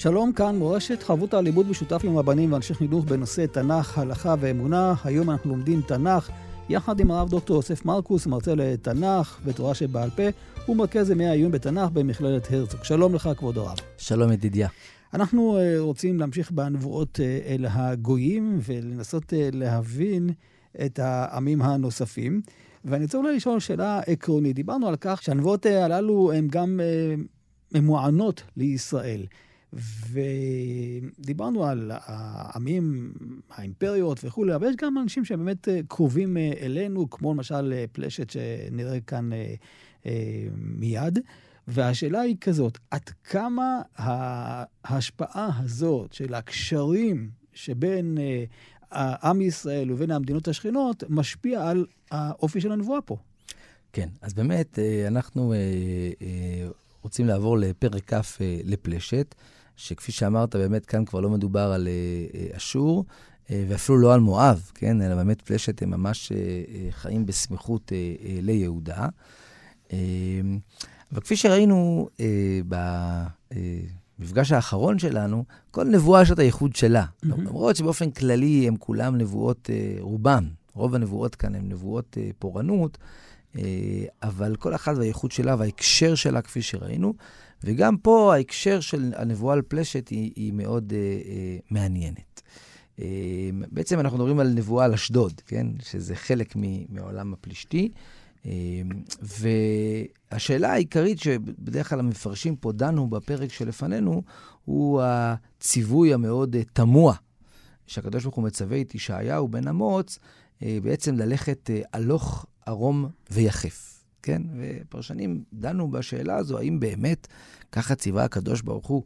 שלום, כאן מורשת חברותא לימוד משותף עם רבנים ואנשי חינוך בנושא תנ"ך, הלכה ואמונה. היום אנחנו לומדים תנ"ך יחד עם הרב דוקטור יוסף מרקוס, מרצה לתנ"ך ותורה שבעל פה, ומרכז ימי העיון בתנ"ך במכללת הרצוג. שלום לך, כבוד הרב. שלום, ידידיה. אנחנו uh, רוצים להמשיך בנבואות uh, אל הגויים ולנסות uh, להבין את העמים הנוספים. ואני רוצה אולי לשאול שאלה עקרונית. דיברנו על כך שהנבואות הללו הן גם ממוענות לישראל. ודיברנו על העמים, האימפריות וכולי, אבל יש גם אנשים שהם באמת אה, קרובים אה, אלינו, כמו למשל אה, פלשת שנראה כאן מיד. והשאלה היא כזאת, עד כמה ההשפעה הזאת של הקשרים שבין עם ישראל ובין המדינות השכנות משפיע על האופי של הנבואה פה? כן, אז באמת, אנחנו רוצים לעבור לפרק כ' לפלשת. שכפי שאמרת, באמת כאן כבר לא מדובר על אה, אה, אשור, אה, ואפילו לא על מואב, כן? אלא באמת פלשת הם ממש חיים בסמיכות ליהודה. אבל כפי שראינו במפגש האחרון שלנו, כל נבואה יש את הייחוד שלה. למרות שבאופן כללי הם כולם נבואות, רובם, רוב הנבואות כאן הן נבואות פורענות, אבל כל אחת והייחוד שלה וההקשר שלה, כפי שראינו. וגם פה ההקשר של הנבואה על פלשת היא, היא מאוד אה, אה, מעניינת. אה, בעצם אנחנו מדברים על נבואה על אשדוד, כן? שזה חלק מעולם הפלישתי. אה, והשאלה העיקרית שבדרך כלל המפרשים פה דנו בפרק שלפנינו, הוא הציווי המאוד אה, תמוה, שהקדוש ברוך הוא מצווה את ישעיהו בן אמוץ, אה, בעצם ללכת אה, הלוך, ערום ויחף. כן? ופרשנים דנו בשאלה הזו, האם באמת ככה ציווה הקדוש ברוך הוא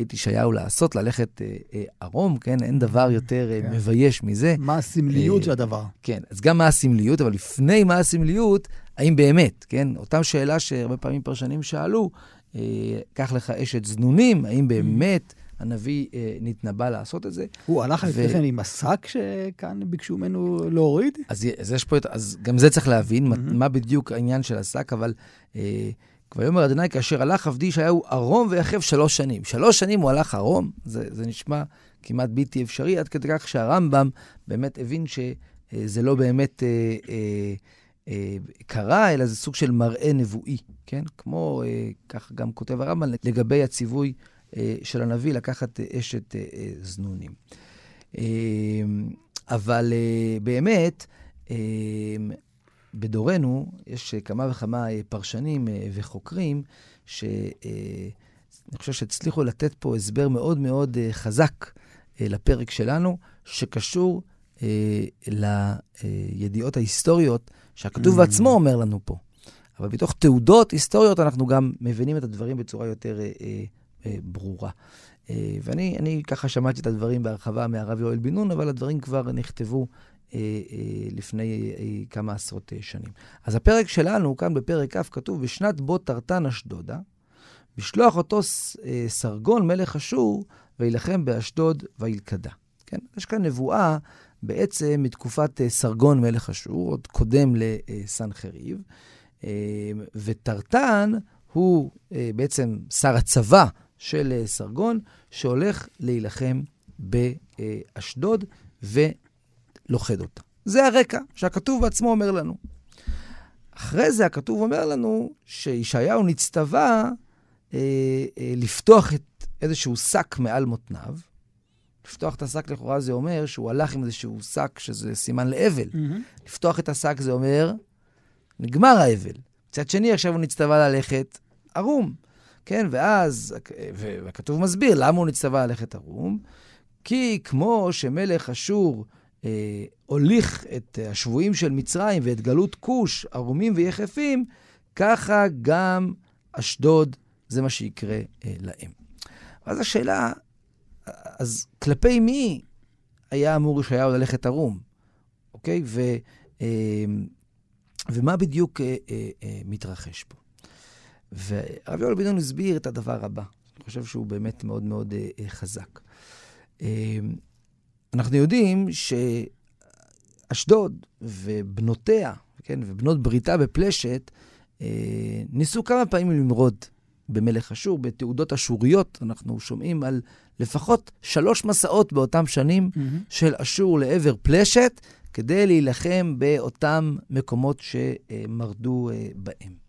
את ישעיהו לעשות, ללכת אה, אה, ערום, כן? אין דבר יותר אה, כן. מבייש מזה. מה הסמליות של הדבר. כן, אז גם מה הסמליות, אבל לפני מה הסמליות, האם באמת, כן? אותה שאלה שהרבה פעמים פרשנים שאלו, קח לך אשת זנונים, האם באמת... הנביא אה, נתנבא לעשות את זה. הוא הלך ו... לפני כן עם השק שכאן ביקשו ממנו להוריד? אז, אז יש פה, אז גם זה צריך להבין, mm-hmm. מה בדיוק העניין של השק, אבל אה, כבר יאמר אדוני, כאשר הלך עבדי ישעיהו ערום ויחב שלוש שנים. שלוש שנים הוא הלך ערום, זה, זה נשמע כמעט בלתי אפשרי, עד כדי כך שהרמב"ם באמת הבין שזה לא באמת אה, אה, אה, קרה, אלא זה סוג של מראה נבואי, כן? כמו, אה, כך גם כותב הרמב"ם, לגבי הציווי אה, של הנביא לקחת אה, אשת אה, זנונים. אבל באמת, בדורנו יש כמה וכמה פרשנים וחוקרים שאני חושב שהצליחו לתת פה הסבר מאוד מאוד חזק לפרק שלנו, שקשור לידיעות ההיסטוריות שהכתוב mm. בעצמו אומר לנו פה. אבל בתוך תעודות היסטוריות אנחנו גם מבינים את הדברים בצורה יותר אה, ברורה. אה, ואני ככה שמעתי את הדברים בהרחבה מהרב יואל בן נון, אבל הדברים כבר נכתבו אה, לפני כמה עשרות שנים. אז הפרק שלנו, כאן בפרק כ', כתוב, בשנת בו תרתן אשדודה, בשלוח אותו סרגון מלך אשור, וילחם באשדוד וילכדה. כן? יש כאן נבואה בעצם מתקופת סרגון מלך אשור, עוד קודם לסנחריב, וטרטן הוא בעצם שר הצבא של אה, סרגון, שהולך להילחם באשדוד ולוכד אותה. זה הרקע שהכתוב בעצמו אומר לנו. אחרי זה הכתוב אומר לנו שישעיהו נצטווה אה, אה, לפתוח את איזשהו שק מעל מותניו. לפתוח את השק לכאורה זה אומר שהוא הלך עם איזשהו שק שזה סימן לאבל. Mm-hmm. לפתוח את השק זה אומר, נגמר האבל. מצד שני, עכשיו הוא נצטווה ללכת ערום. כן, ואז, והכתוב מסביר למה הוא נצטווה ללכת ערום, כי כמו שמלך אשור אה, הוליך את השבויים של מצרים ואת גלות כוש ערומים ויחפים, ככה גם אשדוד, זה מה שיקרה אה, להם. ואז השאלה אז כלפי מי היה אמור ישעיהו ללכת ערום, אוקיי? ו, אה, ומה בדיוק אה, אה, אה, מתרחש פה? והרב יואל בן הסביר את הדבר הבא, אני חושב שהוא באמת מאוד מאוד אה, אה, חזק. אה, אנחנו יודעים שאשדוד ובנותיה, כן, ובנות בריתה בפלשת, אה, ניסו כמה פעמים למרוד במלך אשור, בתעודות אשוריות, אנחנו שומעים על לפחות שלוש מסעות באותם שנים mm-hmm. של אשור לעבר פלשת, כדי להילחם באותם מקומות שמרדו אה, בהם.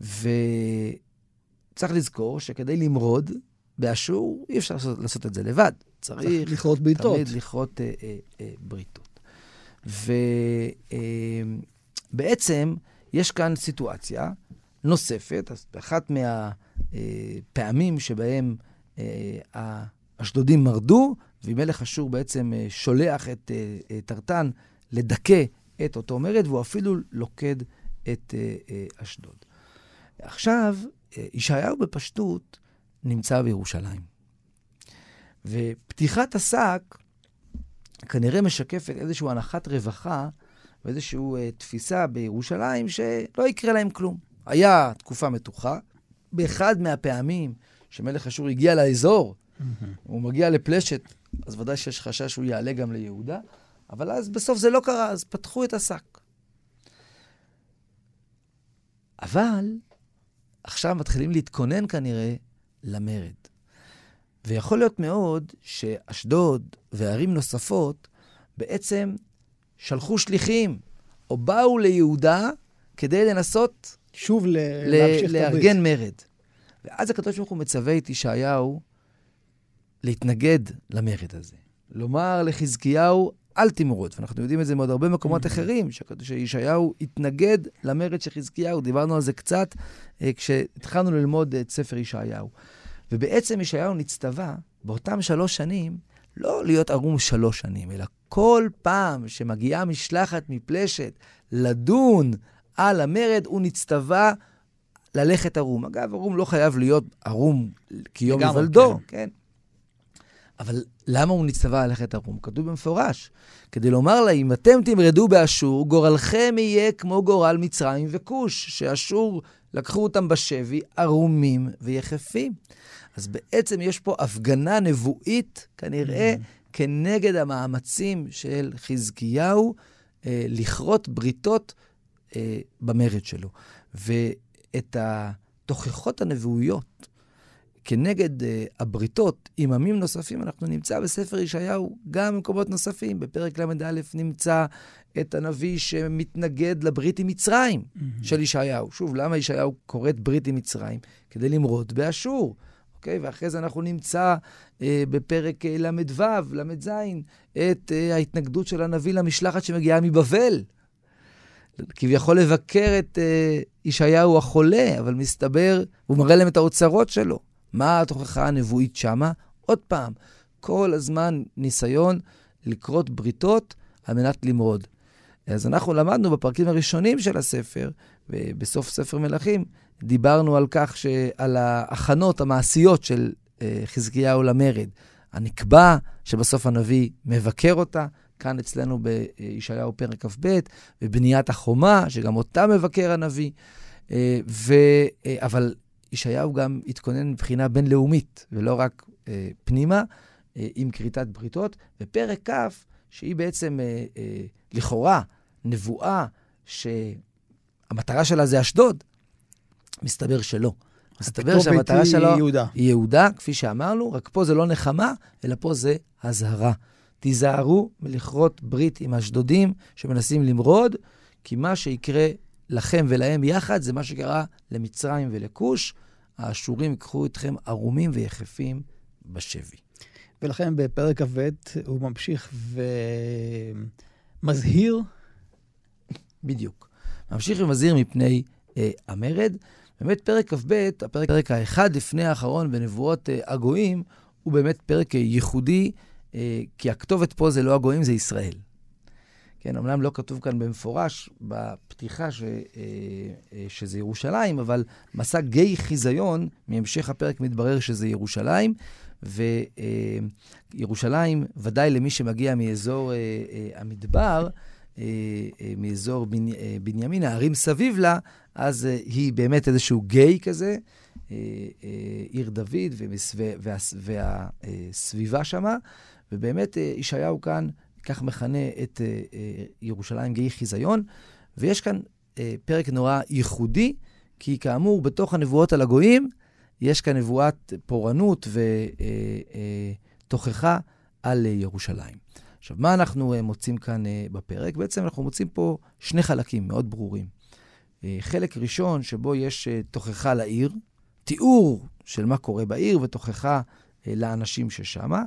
וצריך לזכור שכדי למרוד באשור, אי אפשר לעשות, לעשות את זה לבד. צריך לכרות בריתות. תמיד לכרות אה, אה, אה, בריתות. ובעצם אה, יש כאן סיטואציה נוספת, אז באחת מהפעמים שבהם האשדודים מרדו, ומלך אשור בעצם שולח את טרטן לדכא את אותו מרד, והוא אפילו לוכד את אשדוד. עכשיו, ישעיהו בפשטות נמצא בירושלים. ופתיחת השק כנראה משקפת איזושהי הנחת רווחה ואיזושהי uh, תפיסה בירושלים שלא יקרה להם כלום. היה תקופה מתוחה, באחד מהפעמים שמלך אשור הגיע לאזור, mm-hmm. הוא מגיע לפלשת, אז ודאי שיש חשש שהוא יעלה גם ליהודה, אבל אז בסוף זה לא קרה, אז פתחו את השק. אבל עכשיו מתחילים להתכונן כנראה למרד. ויכול להיות מאוד שאשדוד וערים נוספות בעצם שלחו שליחים, או באו ליהודה כדי לנסות שוב ל- ל- לארגן מרד. ואז הקדוש ברוך הוא מצווה את ישעיהו להתנגד למרד הזה. לומר לחזקיהו, אל תמרוד. ואנחנו יודעים את זה מעוד הרבה מקומות mm-hmm. אחרים, שישעיהו התנגד למרד של חזקיהו. דיברנו על זה קצת אה, כשהתחלנו ללמוד את ספר ישעיהו. ובעצם ישעיהו נצטווה באותם שלוש שנים לא להיות ערום שלוש שנים, אלא כל פעם שמגיעה משלחת מפלשת לדון על המרד, הוא נצטווה ללכת ערום. אגב, ערום לא חייב להיות ערום כיום היוולדו, כן. כן. אבל למה הוא נצטווה ללכת ערום? כתוב במפורש, כדי לומר לה, אם אתם תמרדו באשור, גורלכם יהיה כמו גורל מצרים וכוש, שאשור לקחו אותם בשבי ערומים ויחפים. אז בעצם יש פה הפגנה נבואית, כנראה, mm. כנגד המאמצים של חזקיהו אה, לכרות בריתות אה, במרד שלו. ואת התוכחות הנבואיות כנגד אה, הבריתות עם עמים נוספים, אנחנו נמצא בספר ישעיהו גם במקומות נוספים. בפרק ל"א נמצא את הנביא שמתנגד לברית עם מצרים mm-hmm. של ישעיהו. שוב, למה ישעיהו כורת ברית עם מצרים? כדי למרוד באשור. אוקיי? ואחרי זה אנחנו נמצא אה, בפרק אה, ל"ו, ל"ז, את אה, ההתנגדות של הנביא למשלחת שמגיעה מבבל. כביכול לבקר את אה, ישעיהו החולה, אבל מסתבר, הוא מראה להם את האוצרות שלו. מה התוכחה הנבואית שמה? עוד פעם, כל הזמן ניסיון לכרות בריתות על מנת למרוד. אז אנחנו למדנו בפרקים הראשונים של הספר, בסוף ספר מלכים, דיברנו על כך, על ההכנות המעשיות של אה, חזקיהו למרד. הנקבע, שבסוף הנביא מבקר אותה, כאן אצלנו בישעיהו פרק כ"ב, ובניית החומה, שגם אותה מבקר הנביא. אה, ו... אה, אבל ישעיהו גם התכונן מבחינה בינלאומית, ולא רק פנימה, עם כריתת בריתות. ופרק כ', שהיא בעצם לכאורה נבואה שהמטרה שלה זה אשדוד, מסתבר שלא. מסתבר שהמטרה שלו יהודה. היא יהודה, כפי שאמרנו, רק פה זה לא נחמה, אלא פה זה אזהרה. תיזהרו מלכרות ברית עם אשדודים שמנסים למרוד, כי מה שיקרה לכם ולהם יחד זה מה שקרה למצרים ולכוש. האשורים ייקחו אתכם ערומים ויחפים בשבי. ולכן בפרק כ"ב הוא ממשיך ומזהיר. בדיוק. ממשיך ומזהיר מפני אה, המרד. באמת פרק כ"ב, הפרק, הפרק האחד לפני האחרון בנבואות אה, הגויים, הוא באמת פרק אה, ייחודי, אה, כי הכתובת פה זה לא הגויים, זה ישראל. כן, אמנם לא כתוב כאן במפורש בפתיחה ש, אה, אה, שזה ירושלים, אבל מסע גיא חיזיון, מהמשך הפרק מתברר שזה ירושלים, וירושלים, אה, ודאי למי שמגיע מאזור המדבר, מאזור בני, בנימין, הערים סביב לה, אז היא באמת איזשהו גיא כזה, עיר דוד והסביבה שמה, ובאמת ישעיהו כאן כך מכנה את אה, אה, ירושלים גיא חיזיון, ויש כאן אה, פרק נורא ייחודי, כי כאמור, בתוך הנבואות על הגויים, יש כאן נבואת פורענות ותוכחה על ירושלים. עכשיו, מה אנחנו מוצאים כאן בפרק? בעצם אנחנו מוצאים פה שני חלקים מאוד ברורים. חלק ראשון, שבו יש תוכחה לעיר, תיאור של מה קורה בעיר ותוכחה לאנשים ששמה,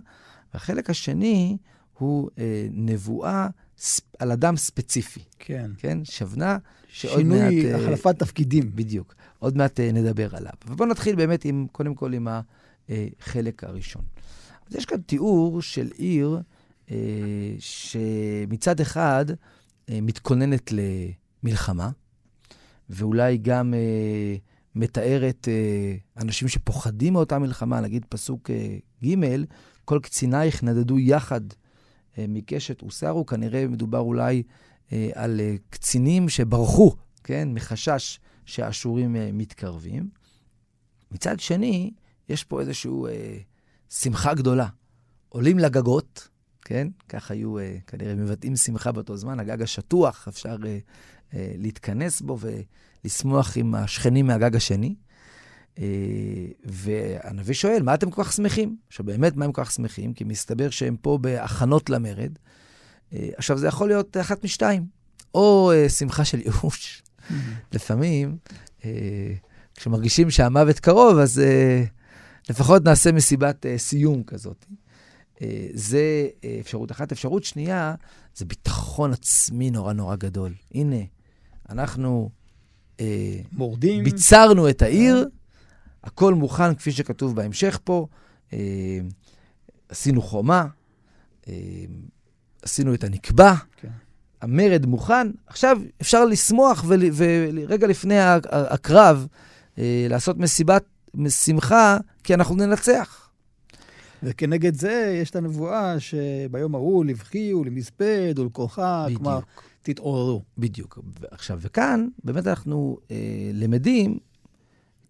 והחלק השני הוא אה, נבואה ספ... על אדם ספציפי. כן. כן? שבנה, שעוד מעט... שינוי, אה, החלפת תפקידים. בדיוק. עוד מעט אה, נדבר עליו. ובואו נתחיל באמת עם, קודם כל עם החלק הראשון. אז יש כאן תיאור של עיר אה, שמצד אחד אה, מתכוננת למלחמה, ואולי גם אה, מתארת אה, אנשים שפוחדים מאותה מלחמה, נגיד פסוק אה, ג', כל קצינייך נדדו יחד אה, מקשת וסרו, כנראה מדובר אולי אה, על אה, קצינים שברחו, כן, מחשש שהאשורים מתקרבים. מצד שני, יש פה איזושהי אה, שמחה גדולה. עולים לגגות, כן? כך היו אה, כנראה מבטאים שמחה באותו זמן, הגג השטוח, אפשר אה, אה, להתכנס בו ולשמוח עם השכנים מהגג השני. אה, והנביא שואל, מה אתם כל כך שמחים? עכשיו, באמת, מה הם כל כך שמחים? כי מסתבר שהם פה בהכנות למרד. אה, עכשיו, זה יכול להיות אחת משתיים, או אה, שמחה של ייאוש. לפעמים, כשמרגישים שהמוות קרוב, אז לפחות נעשה מסיבת סיום כזאת. זה אפשרות אחת. אפשרות שנייה, זה ביטחון עצמי נורא נורא גדול. הנה, אנחנו... מורדים. ביצרנו את העיר, הכל מוכן, כפי שכתוב בהמשך פה. אה, עשינו חומה, אה, עשינו את הנקבע, כן. המרד מוכן. עכשיו אפשר לשמוח ורגע לפני הקרב אה, לעשות מסיבת שמחה, כי אנחנו ננצח. וכנגד זה יש את הנבואה שביום ההוא לבכי ולמספד ולכוחה, כלומר, תתעוררו. בדיוק. עכשיו, וכאן באמת אנחנו אה, למדים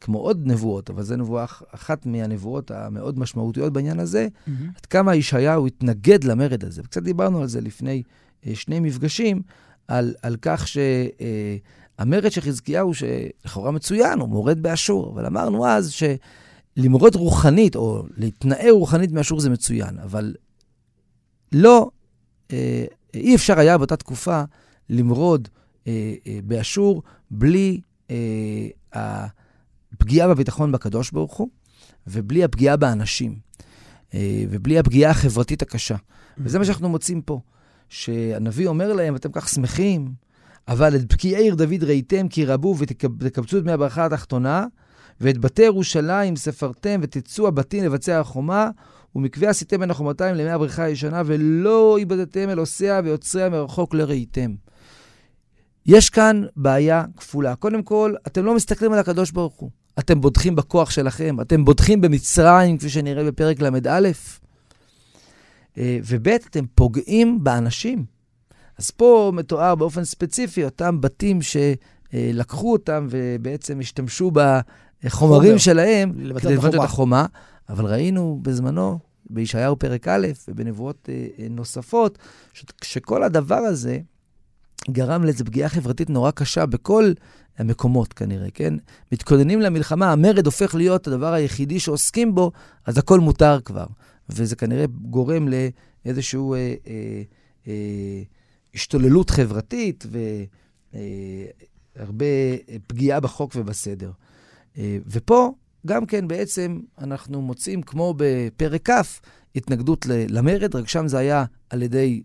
כמו עוד נבואות, אבל זו נבואה אחת מהנבואות המאוד משמעותיות בעניין הזה, mm-hmm. עד כמה ישעיהו התנגד למרד הזה. וקצת דיברנו על זה לפני אה, שני מפגשים, על, על כך שהמרד אה, של חזקיהו, שלכאורה מצוין, הוא מורד באשור, אבל אמרנו אז שלמרוד רוחנית, או להתנער רוחנית מאשור זה מצוין, אבל לא, אה, אי אפשר היה באותה תקופה למרוד אה, אה, באשור בלי אה, פגיעה בביטחון בקדוש ברוך הוא, ובלי הפגיעה באנשים, אה, ובלי הפגיעה החברתית הקשה. וזה מה שאנחנו מוצאים פה, שהנביא אומר להם, אתם כך שמחים, אבל את בקיעי עיר דוד ראיתם כי רבו ותקבצו את מי הברכה התחתונה, ואת בתי ירושלים ספרתם ותצאו הבתים לבצע החומה, ומקווה עשיתם בין החומתיים למי הבריכה הישנה, ולא איבדתם אל עושיה ויוצריה מרחוק לראיתם. יש כאן בעיה כפולה. קודם כל, אתם לא מסתכלים על הקדוש ברוך הוא. אתם בוטחים בכוח שלכם, אתם בוטחים במצרים, כפי שנראה בפרק ל"א, וב', אתם פוגעים באנשים. אז פה מתואר באופן ספציפי אותם בתים שלקחו אותם ובעצם השתמשו בחומרים שלהם כדי לבנות את החומה, אבל ראינו בזמנו, בישעיהו פרק א' ובנבואות אה, נוספות, שכל הדבר הזה גרם לאיזו פגיעה חברתית נורא קשה בכל המקומות כנראה, כן? מתכוננים למלחמה, המרד הופך להיות הדבר היחידי שעוסקים בו, אז הכל מותר כבר. וזה כנראה גורם לאיזושהי אה, אה, אה, השתוללות חברתית והרבה אה, פגיעה בחוק ובסדר. אה, ופה גם כן בעצם אנחנו מוצאים, כמו בפרק כ', התנגדות למרד, רק שם זה היה על ידי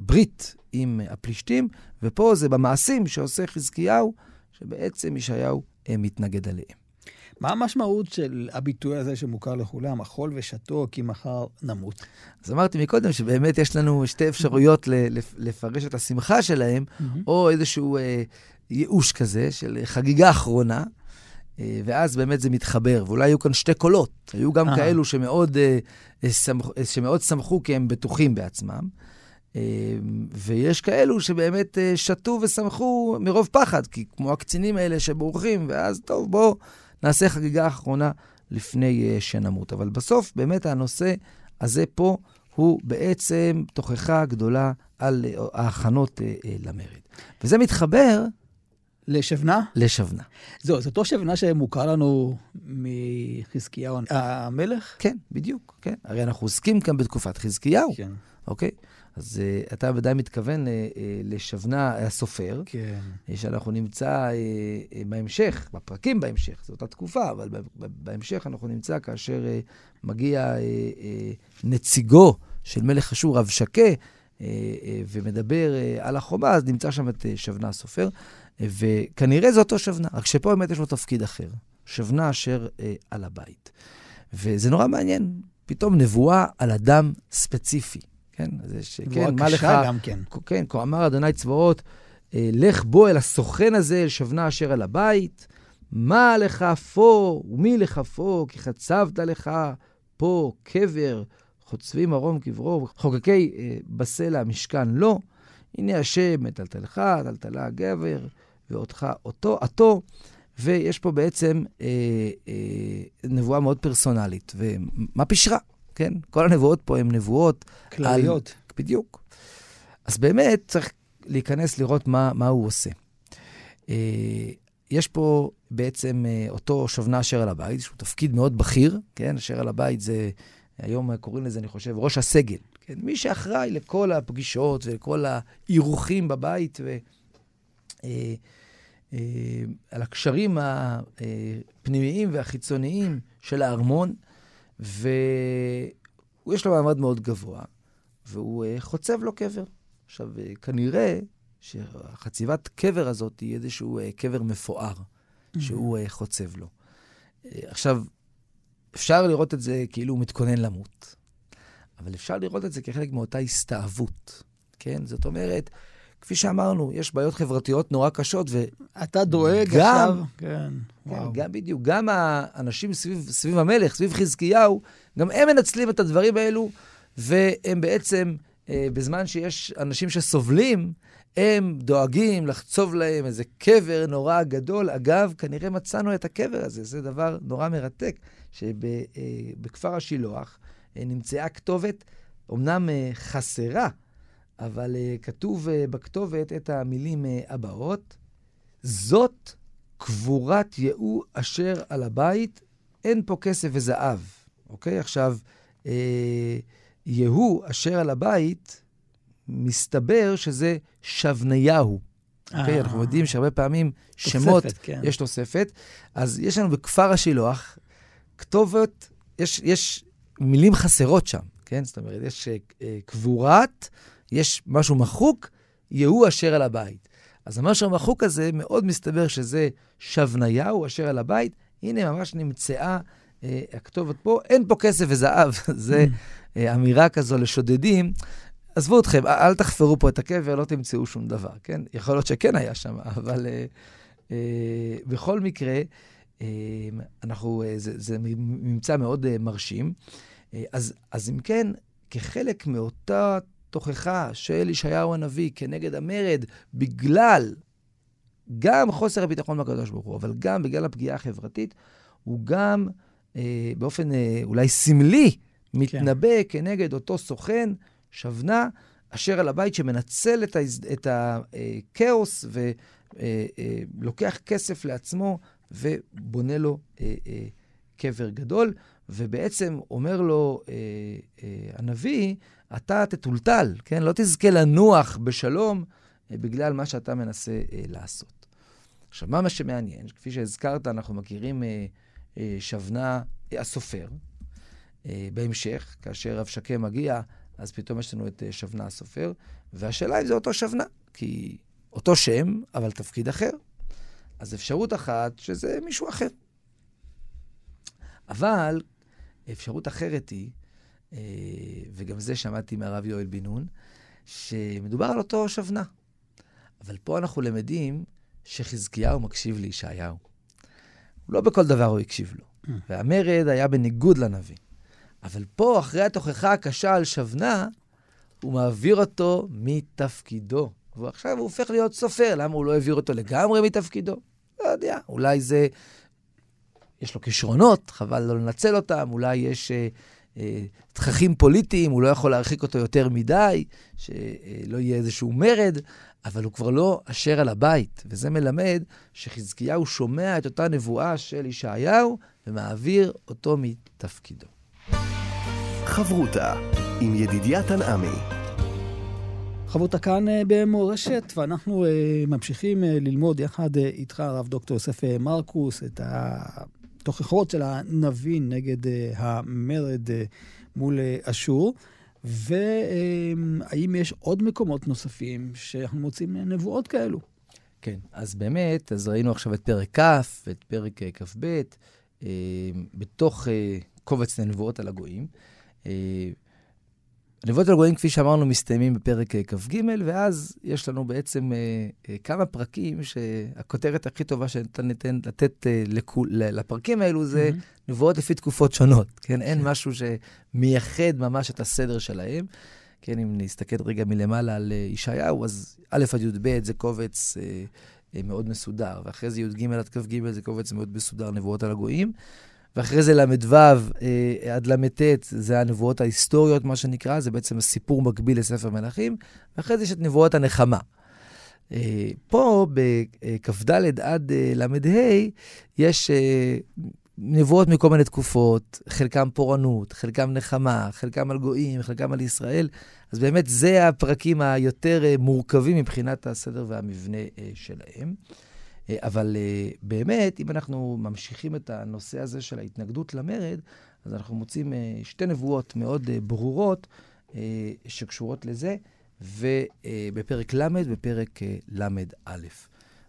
הברית עם הפלישתים, ופה זה במעשים שעושה חזקיהו, שבעצם ישעיהו מתנגד עליהם. מה המשמעות של הביטוי הזה שמוכר לכולם, אכול ושתו כי מחר נמות? אז אמרתי מקודם שבאמת יש לנו שתי אפשרויות לפרש את השמחה שלהם, או איזשהו אה, ייאוש כזה של חגיגה אחרונה. אה, ואז באמת זה מתחבר, ואולי היו כאן שתי קולות. היו גם אה. כאלו שמאוד, אה, שמח, שמאוד שמחו כי הם בטוחים בעצמם, ויש כאלו שבאמת שתו ושמחו מרוב פחד, כי כמו הקצינים האלה שבורחים, ואז טוב, בואו נעשה חגיגה אחרונה לפני שנמות. אבל בסוף, באמת הנושא הזה פה הוא בעצם תוכחה גדולה על ההכנות למרד. וזה מתחבר לשבנה? לשבנה. זהו, זה אותו שבנה שמוכר לנו מחזקיהו המלך? כן, בדיוק, כן. הרי אנחנו עוסקים כאן בתקופת חזקיהו. כן. אוקיי? אז uh, אתה ודאי מתכוון uh, uh, לשבנה הסופר, כן. Uh, שאנחנו נמצא uh, uh, בהמשך, בפרקים בהמשך, זו אותה תקופה, אבל בהמשך אנחנו נמצא כאשר uh, מגיע uh, uh, נציגו של מלך אשור, רב שקה, uh, uh, ומדבר uh, על החומה, אז נמצא שם את uh, שבנה הסופר. וכנראה זה אותו שבנה, רק שפה באמת יש לו תפקיד אחר. שבנה אשר אה, על הבית. וזה נורא מעניין, פתאום נבואה על אדם ספציפי. כן, זה ש... נבואה כן, קשה לך, גם כן. כן, כה אמר אדוני צבאות, אה, לך בוא אל הסוכן הזה, אל שבנה אשר על הבית. מה לך פה ומי לך פה, כי חצבת לך פה קבר, חוצבים מרום קברו, חוקקי אה, בסלע משכן לא. הנה השם מטלטלך, טלטלה הגבר, ואותך אותו, עתו, ויש פה בעצם אה, אה, נבואה מאוד פרסונלית. ומה פשרה, כן? כל הנבואות פה הן נבואות... כלליות. על... בדיוק. אז באמת צריך להיכנס לראות מה, מה הוא עושה. אה, יש פה בעצם אה, אותו שבנה אשר על הבית, שהוא תפקיד מאוד בכיר, כן? אשר על הבית זה, היום קוראים לזה, אני חושב, ראש הסגל. כן? מי שאחראי לכל הפגישות ולכל האירוחים בבית, ו... אה, אה, על הקשרים הפנימיים והחיצוניים של הארמון, ויש לו מעמד מאוד גבוה, והוא אה, חוצב לו קבר. עכשיו, כנראה שהחציבת קבר הזאת היא איזשהו קבר מפואר, שהוא חוצב לו. עכשיו, אפשר לראות את זה כאילו הוא מתכונן למות, אבל אפשר לראות את זה כחלק מאותה הסתאבות, כן? זאת אומרת, כפי שאמרנו, יש בעיות חברתיות נורא קשות, ו... אתה דואג גם, עכשיו, כן, כן, וואו. גם בדיוק, גם האנשים סביב, סביב המלך, סביב חזקיהו, גם הם מנצלים את הדברים האלו, והם בעצם, אה, בזמן שיש אנשים שסובלים, הם דואגים לחצוב להם איזה קבר נורא גדול. אגב, כנראה מצאנו את הקבר הזה, זה דבר נורא מרתק, שבכפר אה, השילוח אה, נמצאה כתובת, אמנם אה, חסרה, אבל uh, כתוב uh, בכתובת את המילים uh, הבאות: זאת קבורת יהוא אשר על הבית, אין פה כסף וזהב. אוקיי? עכשיו, uh, יהוא אשר על הבית, מסתבר שזה שבניהו. אוקיי? אנחנו יודעים שהרבה פעמים שמות, תוספת, כן. יש תוספת. אז יש לנו בכפר השילוח כתובת, יש, יש מילים חסרות שם, כן? זאת אומרת, יש uh, קבורת, יש משהו מחוק, יהוא אשר על הבית. אז המשהו המחוק הזה, מאוד מסתבר שזה שבניהו אשר על הבית. הנה, ממש נמצאה אה, הכתובת פה. אין פה כסף וזהב, זה אה, אמירה כזו לשודדים. עזבו אתכם, אל תחפרו פה את הקבר, לא תמצאו שום דבר, כן? יכול להיות שכן היה שם, אבל אה, אה, בכל מקרה, אה, אנחנו, אה, זה, זה ממצא מאוד אה, מרשים. אה, אז, אז אם כן, כחלק מאותה תוכחה של ישעיהו הנביא כנגד המרד, בגלל גם חוסר הביטחון בקדוש ברוך הוא, אבל גם בגלל הפגיעה החברתית, הוא גם אה, באופן אה, אולי סמלי מתנבא כן. כנגד אותו סוכן, שבנה, אשר על הבית שמנצל את, ההז... את הכאוס ולוקח אה, אה, כסף לעצמו ובונה לו אה, אה, קבר גדול. ובעצם אומר לו אה, אה, הנביא, אתה תטולטל, כן? לא תזכה לנוח בשלום אה, בגלל מה שאתה מנסה אה, לעשות. עכשיו, מה מה שמעניין? כפי שהזכרת, אנחנו מכירים אה, אה, שבנה אה, הסופר. אה, בהמשך, כאשר רב שקה מגיע, אז פתאום יש לנו את אה, שבנה הסופר, והשאלה אם זה אותו שבנה, כי אותו שם, אבל תפקיד אחר. אז אפשרות אחת שזה מישהו אחר. אבל אפשרות אחרת היא, אה, וגם זה שמעתי מהרב יואל בן נון, שמדובר על אותו שבנה. אבל פה אנחנו למדים שחזקיהו מקשיב לישעיהו. לא בכל דבר הוא הקשיב לו. Mm. והמרד היה בניגוד לנביא. אבל פה, אחרי התוכחה הקשה על שבנה, הוא מעביר אותו מתפקידו. ועכשיו הוא הופך להיות סופר. למה הוא לא העביר אותו לגמרי מתפקידו? לא יודע. אולי זה... יש לו כישרונות, חבל לא לנצל אותם. אולי יש אה, אה, תככים פוליטיים, הוא לא יכול להרחיק אותו יותר מדי, שלא יהיה איזשהו מרד. אבל הוא כבר לא אשר על הבית, וזה מלמד שחזקיהו שומע את אותה נבואה של ישעיהו ומעביר אותו מתפקידו. חברותה עם ידידיה תנעמי. חברותה כאן אה, במורשת, ואנחנו uh, ממשיכים uh, ללמוד יחד איתך, הרב דוקטור יוסף מרקוס, את התוכחות של הנביא נגד המרד מול אשור. והאם יש עוד מקומות נוספים שאנחנו מוצאים נבואות כאלו? כן, אז באמת, אז ראינו עכשיו את פרק כ' ואת פרק כ"ב, אה, בתוך אה, קובץ הנבואות על הגויים. אה, הנבואות על הגויים, כפי שאמרנו, מסתיימים בפרק כ"ג, ואז יש לנו בעצם כמה פרקים שהכותרת הכי טובה שניתן ניתן לתת לכול, לפרקים האלו זה mm-hmm. נבואות לפי תקופות שונות. כן, אין כן. משהו שמייחד ממש את הסדר שלהם. כן, אם נסתכל רגע מלמעלה על ישעיהו, אז א' עד י"ב זה קובץ אה, אה, מאוד מסודר, ואחרי זה י"ג עד כ"ג זה קובץ מאוד מסודר, נבואות על הגויים. ואחרי זה ל"ו אה, עד ל"ט זה הנבואות ההיסטוריות, מה שנקרא, זה בעצם הסיפור מקביל לספר מלכים, ואחרי זה יש את נבואות הנחמה. אה, פה, בכ"ד עד אה, ל"ה, יש נבואות מכל מיני תקופות, חלקם פורענות, חלקם נחמה, חלקם על גויים, חלקם על ישראל. אז באמת, זה הפרקים היותר מורכבים מבחינת הסדר והמבנה שלהם. אה, אבל באמת, אם אנחנו ממשיכים את הנושא הזה של ההתנגדות למרד, אז אנחנו מוצאים שתי נבואות מאוד ברורות שקשורות לזה, ובפרק ל' בפרק ל"א.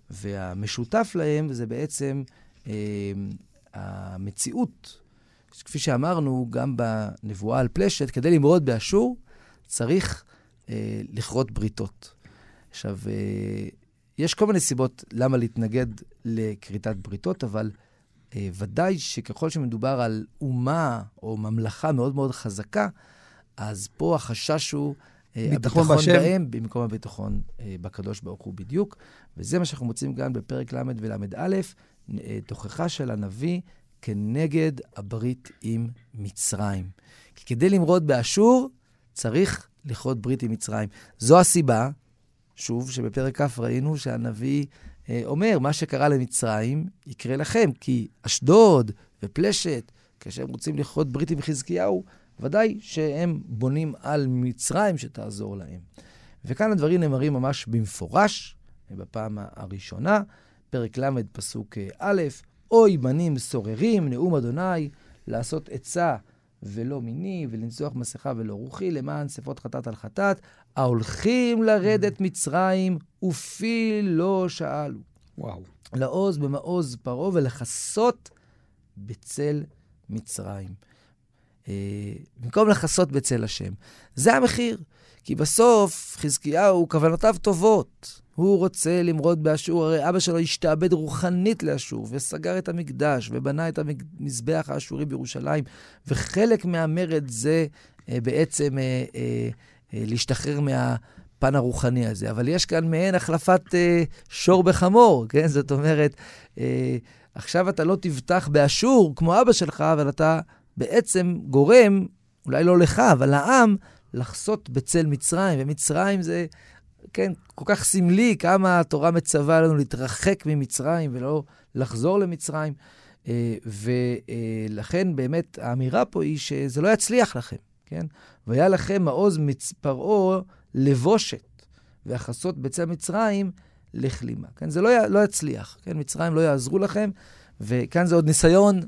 והמשותף להם זה בעצם המציאות, כפי שאמרנו, גם בנבואה על פלשת, כדי למרוד באשור, צריך אה, לכרות בריתות. עכשיו, אה, יש כל מיני סיבות למה להתנגד לכריתת בריתות, אבל אה, ודאי שככל שמדובר על אומה או ממלכה מאוד מאוד חזקה, אז פה החשש הוא אה, הביטחון בהם במקום הביטחון אה, בקדוש ברוך הוא בדיוק. וזה מה שאנחנו מוצאים גם בפרק ל' ול"א, אה, תוכחה של הנביא כנגד הברית עם מצרים. כי כדי למרוד באשור, צריך לכרות ברית עם מצרים. זו הסיבה, שוב, שבפרק כ' ראינו שהנביא אה, אומר, מה שקרה למצרים יקרה לכם, כי אשדוד ופלשת, כאשר הם רוצים לכרות ברית עם חזקיהו, ודאי שהם בונים על מצרים שתעזור להם. וכאן הדברים נאמרים ממש במפורש, בפעם הראשונה, פרק ל', פסוק אה, א', אוי בנים סוררים, נאום אדוני, לעשות עצה ולא מיני, ולנצוח מסכה ולא רוחי, למען שפות חטאת על חטאת, ההולכים לרדת מצרים, ופי לא שאלו. וואו. לעוז במעוז פרעה ולכסות בצל מצרים. אה, במקום לכסות בצל השם. זה המחיר. כי בסוף חזקיהו, כוונותיו טובות. הוא רוצה למרוד באשור, הרי אבא שלו השתעבד רוחנית לאשור, וסגר את המקדש, ובנה את המזבח האשורי בירושלים, וחלק מהמרד זה אה, בעצם אה, אה, אה, להשתחרר מהפן הרוחני הזה. אבל יש כאן מעין החלפת אה, שור בחמור, כן? זאת אומרת, אה, עכשיו אתה לא תבטח באשור כמו אבא שלך, אבל אתה בעצם גורם, אולי לא לך, אבל לעם, לחסות בצל מצרים, ומצרים זה, כן, כל כך סמלי כמה התורה מצווה לנו להתרחק ממצרים ולא לחזור למצרים. אה, ולכן באמת האמירה פה היא שזה לא יצליח לכם, כן? והיה לכם מעוז פרעה לבושת, והכסות בצל מצרים לכלימה. כן? זה לא, לא יצליח, כן? מצרים לא יעזרו לכם, וכאן זה עוד ניסיון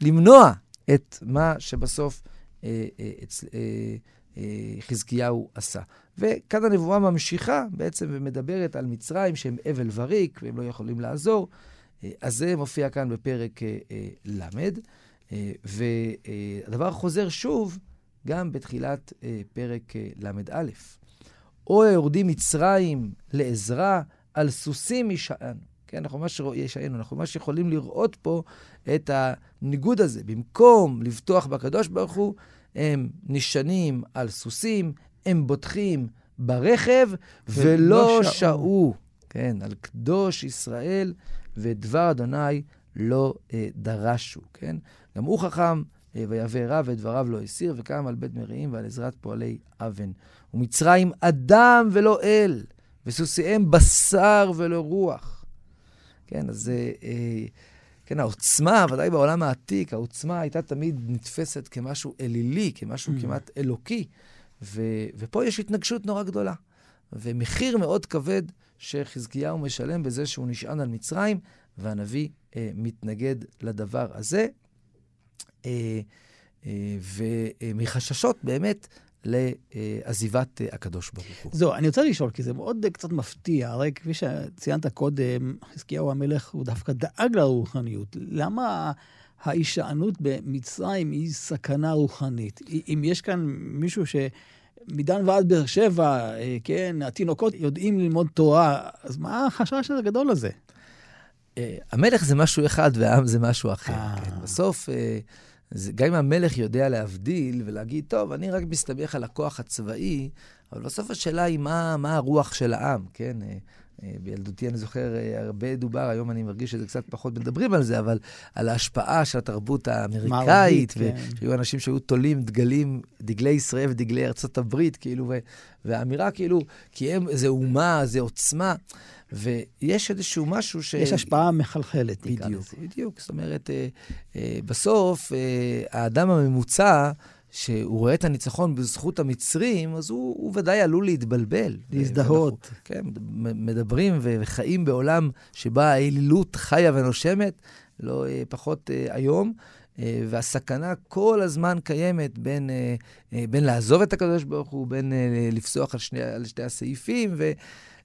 למנוע את מה שבסוף אה, אה, אה, חזקיהו עשה. וכאן הנבואה ממשיכה בעצם ומדברת על מצרים שהם אבל וריק והם לא יכולים לעזור. אה, אז זה מופיע כאן בפרק אה, ל'. והדבר חוזר שוב גם בתחילת פרק ל"א. או יורדים מצרים לעזרה, על סוסים יישענו. כן, אנחנו ממש ישענו, אנחנו ממש יכולים לראות פה את הניגוד הזה. במקום לבטוח בקדוש ברוך הוא, הם נשענים על סוסים, הם בוטחים ברכב, ולא שעו. כן, על קדוש ישראל ודבר אדוני לא אה, דרשו, כן? גם הוא חכם, אה, ויבא רע ודבריו לא הסיר, וקם על בית מריעים ועל עזרת פועלי אבן. ומצרים אדם ולא אל, וסוסיהם בשר ולא רוח. כן, אז אה, אה, כן, העוצמה, ודאי בעולם העתיק, העוצמה הייתה תמיד נתפסת כמשהו אלילי, כמשהו mm. כמעט אלוקי. ו, ופה יש התנגשות נורא גדולה. ומחיר מאוד כבד שחזקיהו משלם בזה שהוא נשען על מצרים, והנביא אה, מתנגד לדבר הזה. אה, אה, ומחששות באמת לעזיבת אה, הקדוש ברוך הוא. זהו, אני רוצה לשאול, כי זה מאוד קצת מפתיע. הרי כפי שציינת קודם, חזקיהו המלך הוא דווקא דאג לרוחניות. למה ההישענות במצרים היא סכנה רוחנית? אם יש כאן מישהו ש... מדן ועד באר שבע, אה, כן, התינוקות יודעים ללמוד תורה, אז מה החשש הגדול הזה? אה, המלך זה משהו אחד והעם זה משהו אחר. כן. בסוף... זה, גם אם המלך יודע להבדיל ולהגיד, טוב, אני רק מסתמך על הכוח הצבאי, אבל בסוף השאלה היא מה, מה הרוח של העם, כן? אה, בילדותי אני זוכר, אה, הרבה דובר, היום אני מרגיש שזה קצת פחות מדברים על זה, אבל על ההשפעה של התרבות האמריקאית, כן. שהיו אנשים שהיו תולים דגלים, דגלי ישראל ודגלי ארצות הברית, כאילו, והאמירה כאילו, כי הם, זה אומה, זה עוצמה. ויש איזשהו משהו ש... יש השפעה מחלחלת, בדיוק, בדיוק. זאת אומרת, אה, בסוף, האדם הממוצע, שהוא רואה את הניצחון בזכות המצרים, אז הוא, הוא ודאי עלול להתבלבל. להזדהות. כן, מדברים וחיים בעולם שבה האלילות חיה ונושמת, לא פחות היום. והסכנה כל הזמן קיימת בין, בין לעזוב את הקדוש ברוך הוא, בין לפסוח על, שני, על שתי הסעיפים, ו...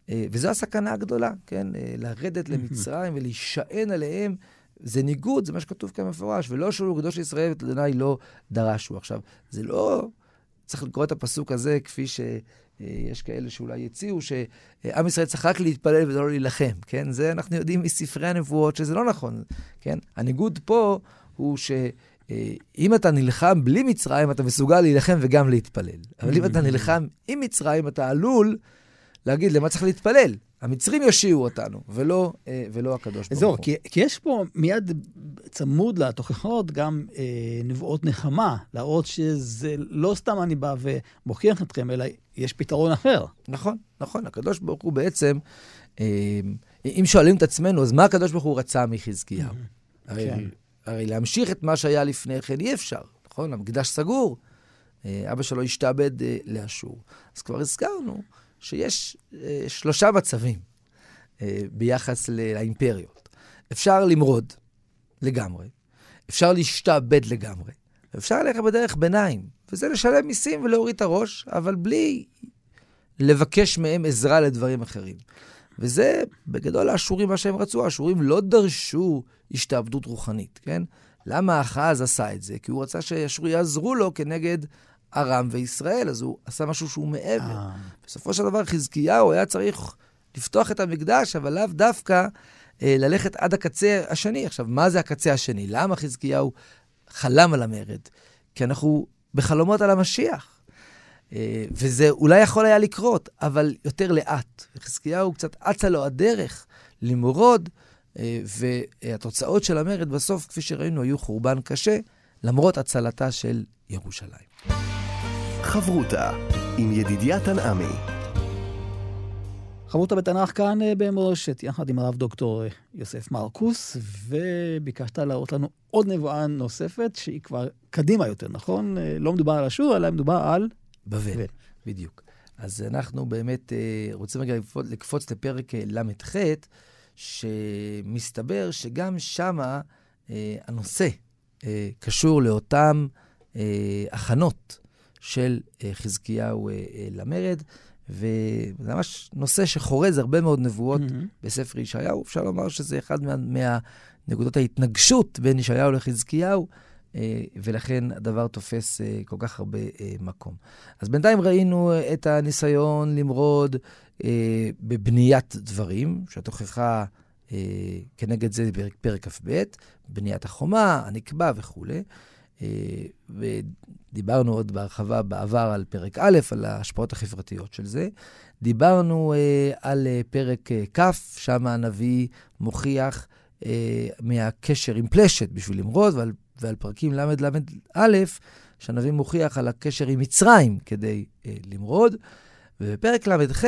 אה, וזו הסכנה הגדולה, כן? אה, לרדת למצרים ולהישען עליהם. זה ניגוד, זה מה שכתוב כאן מפורש, ולא שאולו קדוש לישראל ואת אדוני לא דרשו. עכשיו, זה לא... צריך לקרוא את הפסוק הזה כפי שיש כאלה שאולי יציעו, שעם ישראל צריך רק להתפלל ולא להילחם, כן? זה אנחנו יודעים מספרי הנבואות שזה לא נכון, כן? הניגוד פה הוא שאם אתה נלחם בלי מצרים, אתה מסוגל להילחם וגם להתפלל. אבל אם אתה נלחם עם מצרים, אתה עלול להגיד למה צריך להתפלל. המצרים יושיעו אותנו, ולא, אה, ולא הקדוש ברוך הוא. כי, כי יש פה מיד צמוד לתוכחות גם אה, נבואות נחמה, להראות שזה לא סתם אני בא ומוכיח אתכם, אלא יש פתרון אחר. נכון, נכון. הקדוש ברוך הוא בעצם, אה, אם שואלים את עצמנו, אז מה הקדוש ברוך הוא רצה מחזקיהו? הרי, כן. הרי להמשיך את מה שהיה לפני כן אי אפשר, נכון? המקדש סגור. אה, אבא שלו השתעבד אה, לאשור. אז כבר הזכרנו שיש אה, שלושה מצבים אה, ביחס לאימפריות. אפשר למרוד לגמרי, אפשר להשתעבד לגמרי, אפשר ללכת בדרך ביניים, וזה לשלם מיסים ולהוריד את הראש, אבל בלי לבקש מהם עזרה לדברים אחרים. וזה בגדול האשורים מה שהם רצו. האשורים לא דרשו השתעבדות רוחנית, כן? למה אחז עשה את זה? כי הוא רצה שהאשורים יעזרו לו כנגד ארם וישראל, אז הוא עשה משהו שהוא מעבר. אה. בסופו של דבר, חזקיהו היה צריך לפתוח את המקדש, אבל לאו דווקא אה, ללכת עד הקצה השני. עכשיו, מה זה הקצה השני? למה חזקיהו חלם על המרד? כי אנחנו בחלומות על המשיח. אה, וזה אולי יכול היה לקרות, אבל יותר לאט. וחזקיהו קצת אצה לו הדרך למרוד, אה, והתוצאות של המרד בסוף, כפי שראינו, היו חורבן קשה, למרות הצלתה של ירושלים. חברותה עם ידידיה תנעמי. חברותה בתנ"ך כאן אה, במורשת, יחד עם הרב דוקטור אה, יוסף מרקוס, וביקשת להראות לנו עוד נבואה נוספת, שהיא כבר קדימה יותר, נכון? אה, לא מדובר על אשור, אלא מדובר על... בבל, בבל. בדיוק. אז אנחנו באמת רוצים רגע לקפוץ לפרק ל"ח, שמסתבר שגם שמה הנושא קשור לאותם הכנות של אה, חזקיהו אה, אה, למרד, וזה ממש נושא שחורז הרבה מאוד נבואות mm-hmm. בספר ישעיהו. אפשר לומר שזה אחד מה, מהנקודות ההתנגשות בין ישעיהו לחזקיהו, ולכן הדבר תופס כל כך הרבה מקום. אז בינתיים ראינו את הניסיון למרוד בבניית דברים, שהתוכחה כנגד זה בפרק פרק כ"ב, בניית החומה, הנקבע וכולי. ודיברנו עוד בהרחבה בעבר על פרק א', על ההשפעות החברתיות של זה. דיברנו על פרק כ', שם הנביא מוכיח מהקשר עם פלשת בשביל למרוד, ועל ועל פרקים ל"ל"א, שהנביא מוכיח על הקשר עם מצרים כדי אה, למרוד. ובפרק ל"ח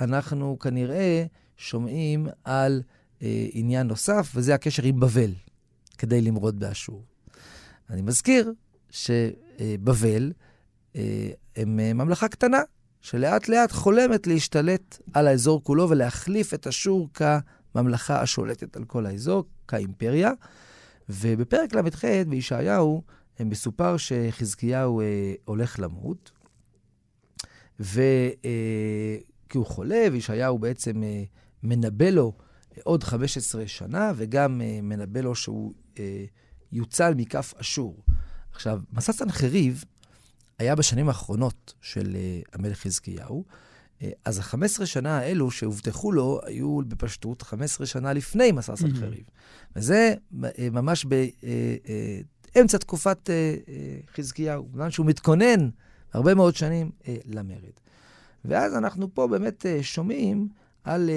אנחנו כנראה שומעים על אה, עניין נוסף, וזה הקשר עם בבל, כדי למרוד באשור. אני מזכיר שבבל אה, הם אה, ממלכה קטנה, שלאט לאט חולמת להשתלט על האזור כולו ולהחליף את אשור כממלכה השולטת על כל האזור, כאימפריה. ובפרק ל"ח בישעיהו מסופר שחזקיהו אה, הולך למות, וכי אה, הוא חולה, וישעיהו בעצם אה, מנבא לו עוד 15 שנה, וגם אה, מנבא לו שהוא אה, יוצל מכף אשור. עכשיו, מסע סנחריב היה בשנים האחרונות של אה, המלך חזקיהו, אה, אז ה-15 שנה האלו שהובטחו לו היו בפשטות 15 שנה לפני מסע סנחריב. וזה אה, ממש באמצע תקופת חזקיהו, בזמן שהוא מתכונן הרבה מאוד שנים למרד. ואז אנחנו פה באמת שומעים על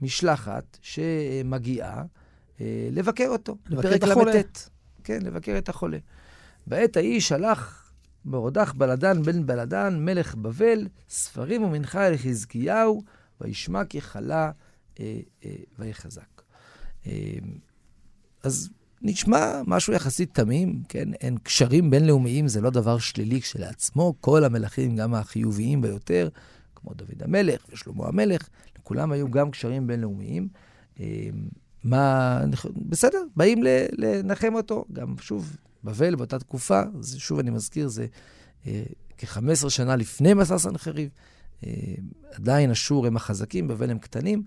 משלחת שמגיעה לבקר אותו. לבקר את החולה. כן, לבקר את החולה. בעת ההיא שלח מרודח בלדן בן בלדן, מלך בבל, ספרים ומנחה אל חזקיהו, וישמע כי חלה אה, אה, ויחזק. אה, אז נשמע משהו יחסית תמים, כן? אין קשרים בינלאומיים, זה לא דבר שלילי כשלעצמו. כל המלכים, גם החיוביים ביותר, כמו דוד המלך ושלמה המלך, לכולם היו גם קשרים בינלאומיים. מה, בסדר, באים לנחם אותו. גם, שוב, בבל באותה תקופה, זה, שוב אני מזכיר, זה אה, כ-15 שנה לפני מסע סנחריב. אה, עדיין אשור הם החזקים, בבל הם קטנים,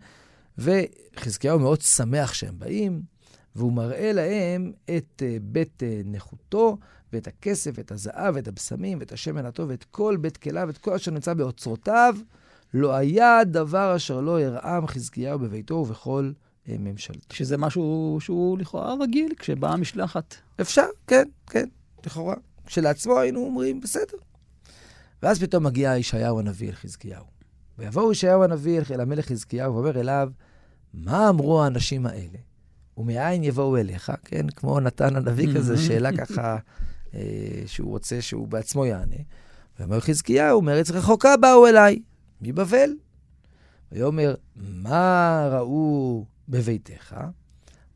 וחזקיהו מאוד שמח שהם באים, והוא מראה להם את אה, בית נכותו, ואת הכסף, ואת הזהב, ואת הבשמים, ואת השמן הטוב, ואת כל בית כליו, ואת כל אשר נמצא באוצרותיו. לא היה דבר אשר לא ירעם חזקיהו בביתו ובכל אה, ממשלתו. שזה משהו שהוא לכאורה רגיל כשבאה משלחת. אפשר, כן, כן, לכאורה. כשלעצמו היינו אומרים, בסדר. ואז פתאום מגיע ישעיהו הנביא אל חזקיהו. ויבואו ישעיהו הנביא אל המלך חזקיהו ואומר אליו, מה אמרו האנשים האלה? ומאין יבואו אליך? כן, כמו נתן הנביא כזה, שאלה ככה אה, שהוא רוצה שהוא בעצמו יענה. ואומר חזקיהו, מארץ רחוקה באו אליי, מבבל. ויאמר, מה ראו בביתך?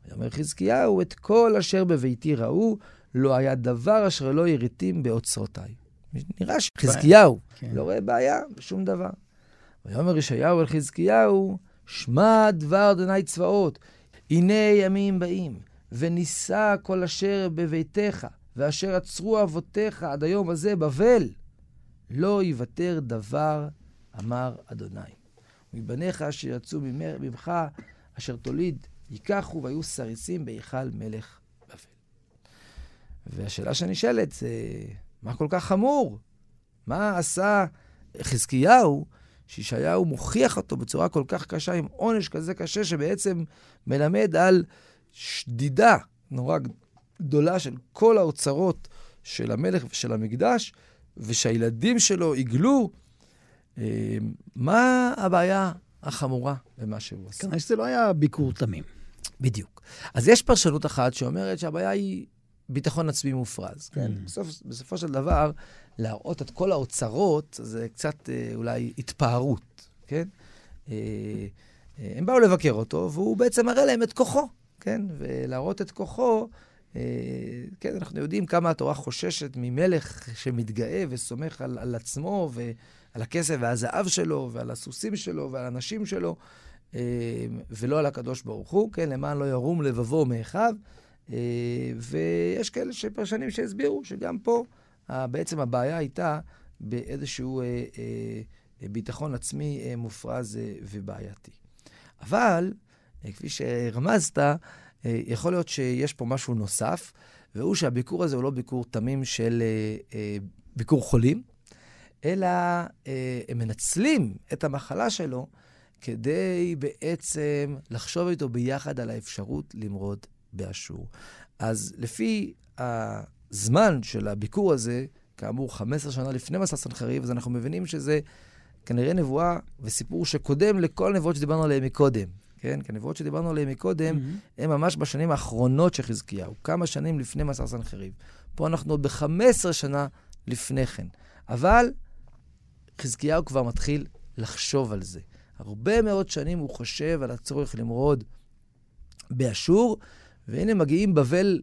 ויאמר חזקיהו, את כל אשר בביתי ראו, לא היה דבר אשר לא יריתים באוצרותיי. נראה שחזקיהו כן. לא רואה בעיה בשום דבר. ויאמר ישעיהו אל חזקיהו, שמע דבר אדוני צבאות, הנה ימים באים, ונישא כל אשר בביתך, ואשר עצרו אבותיך עד היום הזה בבל, לא יוותר דבר, אמר אדוני. מבניך אשר יצאו ממך, אשר תוליד, ייקחו והיו סריסים בהיכל מלך בבל. והשאלה שנשאלת זה, מה כל כך חמור? מה עשה חזקיהו, שישעיהו מוכיח אותו בצורה כל כך קשה, עם עונש כזה קשה, שבעצם מלמד על שדידה נורא גדולה של כל האוצרות של המלך ושל המקדש, ושהילדים שלו יגלו. אה, מה הבעיה החמורה במה שהוא עושה? כנראה שזה לא היה ביקור תמים. בדיוק. אז יש פרשנות אחת שאומרת שהבעיה היא ביטחון עצמי מופרז. כן? Mm. בסוף, בסופו של דבר, להראות את כל האוצרות זה קצת אה, אולי התפארות, כן? אה, אה, הם באו לבקר אותו, והוא בעצם מראה להם את כוחו, כן? ולהראות את כוחו, אה, כן, אנחנו יודעים כמה התורה חוששת ממלך שמתגאה וסומך על, על עצמו ועל הכסף והזהב שלו ועל הסוסים שלו ועל הנשים שלו. אה, ולא על הקדוש ברוך הוא, כן, למען לא ירום לבבו מאחיו. אה, ויש כאלה שפרשנים שהסבירו שגם פה בעצם הבעיה הייתה באיזשהו אה, ביטחון עצמי מופרז ובעייתי. אבל, כפי שרמזת, יכול להיות שיש פה משהו נוסף, והוא שהביקור הזה הוא לא ביקור תמים של ביקור חולים, אלא אה, הם מנצלים את המחלה שלו כדי בעצם לחשוב איתו ביחד על האפשרות למרוד באשור. אז לפי הזמן של הביקור הזה, כאמור, 15 שנה לפני מסע סנחריב, אז אנחנו מבינים שזה כנראה נבואה וסיפור שקודם לכל הנבואות שדיברנו עליהן מקודם. כן? כי הנבואות שדיברנו עליהן מקודם, mm-hmm. הן ממש בשנים האחרונות של חזקיהו, כמה שנים לפני מסע סנחריב. פה אנחנו עוד ב-15 שנה לפני כן. אבל חזקיהו כבר מתחיל לחשוב על זה. הרבה מאוד שנים הוא חושב על הצורך למרוד באשור, והנה מגיעים בבל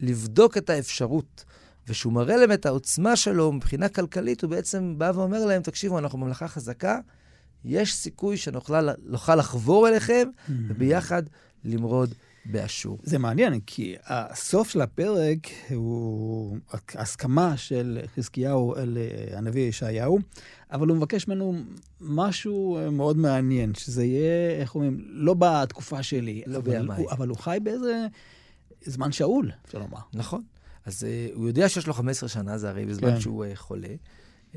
לבדוק את האפשרות. וכשהוא מראה להם את העוצמה שלו מבחינה כלכלית, הוא בעצם בא ואומר להם, תקשיבו, אנחנו ממלכה חזקה, יש סיכוי שנוכל לחבור אליכם, mm-hmm. וביחד למרוד באשור. זה מעניין, כי הסוף של הפרק הוא הסכמה של חזקיהו אל אה, הנביא ישעיהו, אבל הוא מבקש ממנו משהו אה, מאוד מעניין, שזה יהיה, איך אומרים, לא בתקופה שלי, לא אבל, הוא, אבל הוא חי באיזה זמן שאול, אפשר לומר. נכון. אז uh, הוא יודע שיש לו 15 שנה, זה הרי בזמן כן. שהוא uh, חולה. Uh,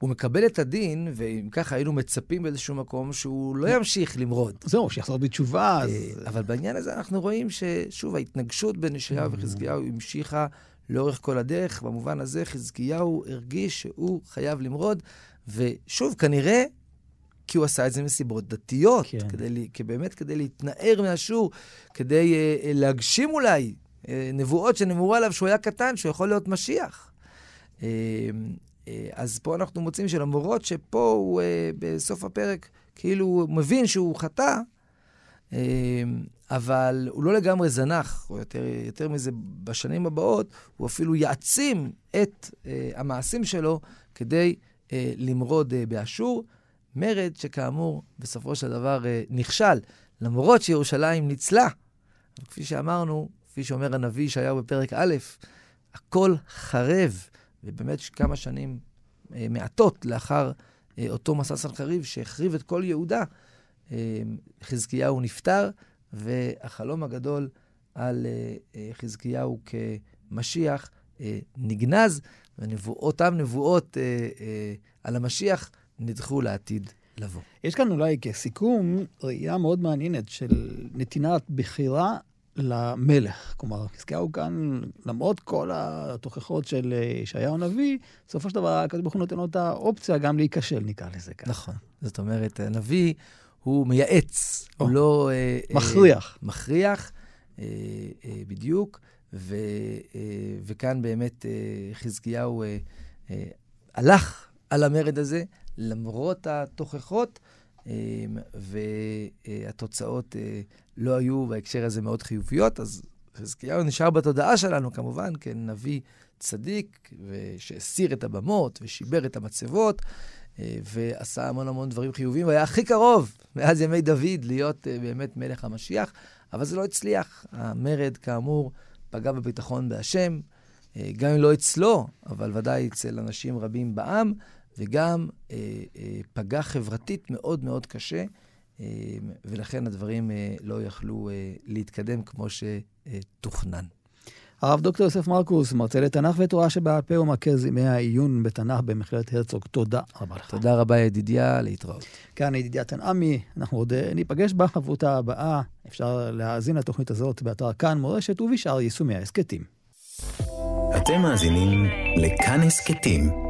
הוא מקבל את הדין, ואם ככה היינו מצפים באיזשהו מקום שהוא לא ימשיך למרוד. זהו, שיחזור בתשובה. אז... אבל בעניין הזה אנחנו רואים ששוב, ההתנגשות בין ישעיהו mm. וחזקיהו המשיכה לאורך כל הדרך. במובן הזה חזקיהו הרגיש שהוא חייב למרוד, ושוב, כנראה כי הוא עשה את זה מסיבות דתיות, כן. כדי, באמת כדי להתנער מהשור, כדי uh, להגשים אולי uh, נבואות שנאמרו עליו שהוא היה קטן, שהוא יכול להיות משיח. Uh, אז פה אנחנו מוצאים שלמרות שפה הוא, uh, בסוף הפרק, כאילו הוא מבין שהוא חטא, uh, אבל הוא לא לגמרי זנח, או יותר, יותר מזה, בשנים הבאות, הוא אפילו יעצים את המעשים שלו כדי למרוד באשור. מרד שכאמור, בסופו של דבר אה, נכשל, למרות שירושלים ניצלה. כפי שאמרנו, כפי שאומר הנביא ישעיהו בפרק א', הכל חרב, ובאמת כמה שנים אה, מעטות לאחר אה, אותו מסע סנחריב שהחריב את כל יהודה, אה, חזקיהו נפטר, והחלום הגדול על אה, אה, חזקיהו כמשיח אה, נגנז, ואותן נבואות אה, אה, על המשיח נדחו לעתיד לבוא. יש כאן אולי כסיכום ראייה מאוד מעניינת של נתינת בחירה למלך. כלומר, חזקיהו כאן, למרות כל התוכחות של ישעיהו הנביא, בסופו של דבר הקדוש ברוך הוא נותן לו את האופציה גם להיכשל, נקרא לזה ככה. נכון. זאת אומרת, הנביא הוא מייעץ, או, הוא לא... אה, מכריח. אה, מכריח, אה, אה, בדיוק. ו, אה, וכאן באמת אה, חזקיהו אה, אה, הלך על המרד הזה, למרות התוכחות, והתוצאות אה, לא היו בהקשר הזה מאוד חיוביות, אז חזקיהו נשאר בתודעה שלנו כמובן כנביא צדיק, שהסיר את הבמות ושיבר את המצבות, אה, ועשה המון המון דברים חיוביים, והיה הכי קרוב מאז ימי דוד להיות אה, באמת מלך המשיח, אבל זה לא הצליח. המרד, כאמור, פגע בביטחון בהשם, גם אם לא אצלו, אבל ודאי אצל אנשים רבים בעם. וגם אה, אה, פגע חברתית מאוד מאוד קשה, אה, ולכן הדברים אה, לא יכלו אה, להתקדם כמו שתוכנן. הרב דוקטור יוסף מרקוס, מרצה לתנ"ך ותורה שבעל פה ומרכז ימי העיון בתנ"ך במכללת הרצוג. תודה רבה לך. תודה רבה, ידידיה, להתראות. כאן ידידיה תנעמי, אנחנו עוד אה, ניפגש בחברותה הבאה. אפשר להאזין לתוכנית הזאת באתר כאן מורשת ובשאר יישומי ההסכתים. אתם מאזינים לכאן הסכתים.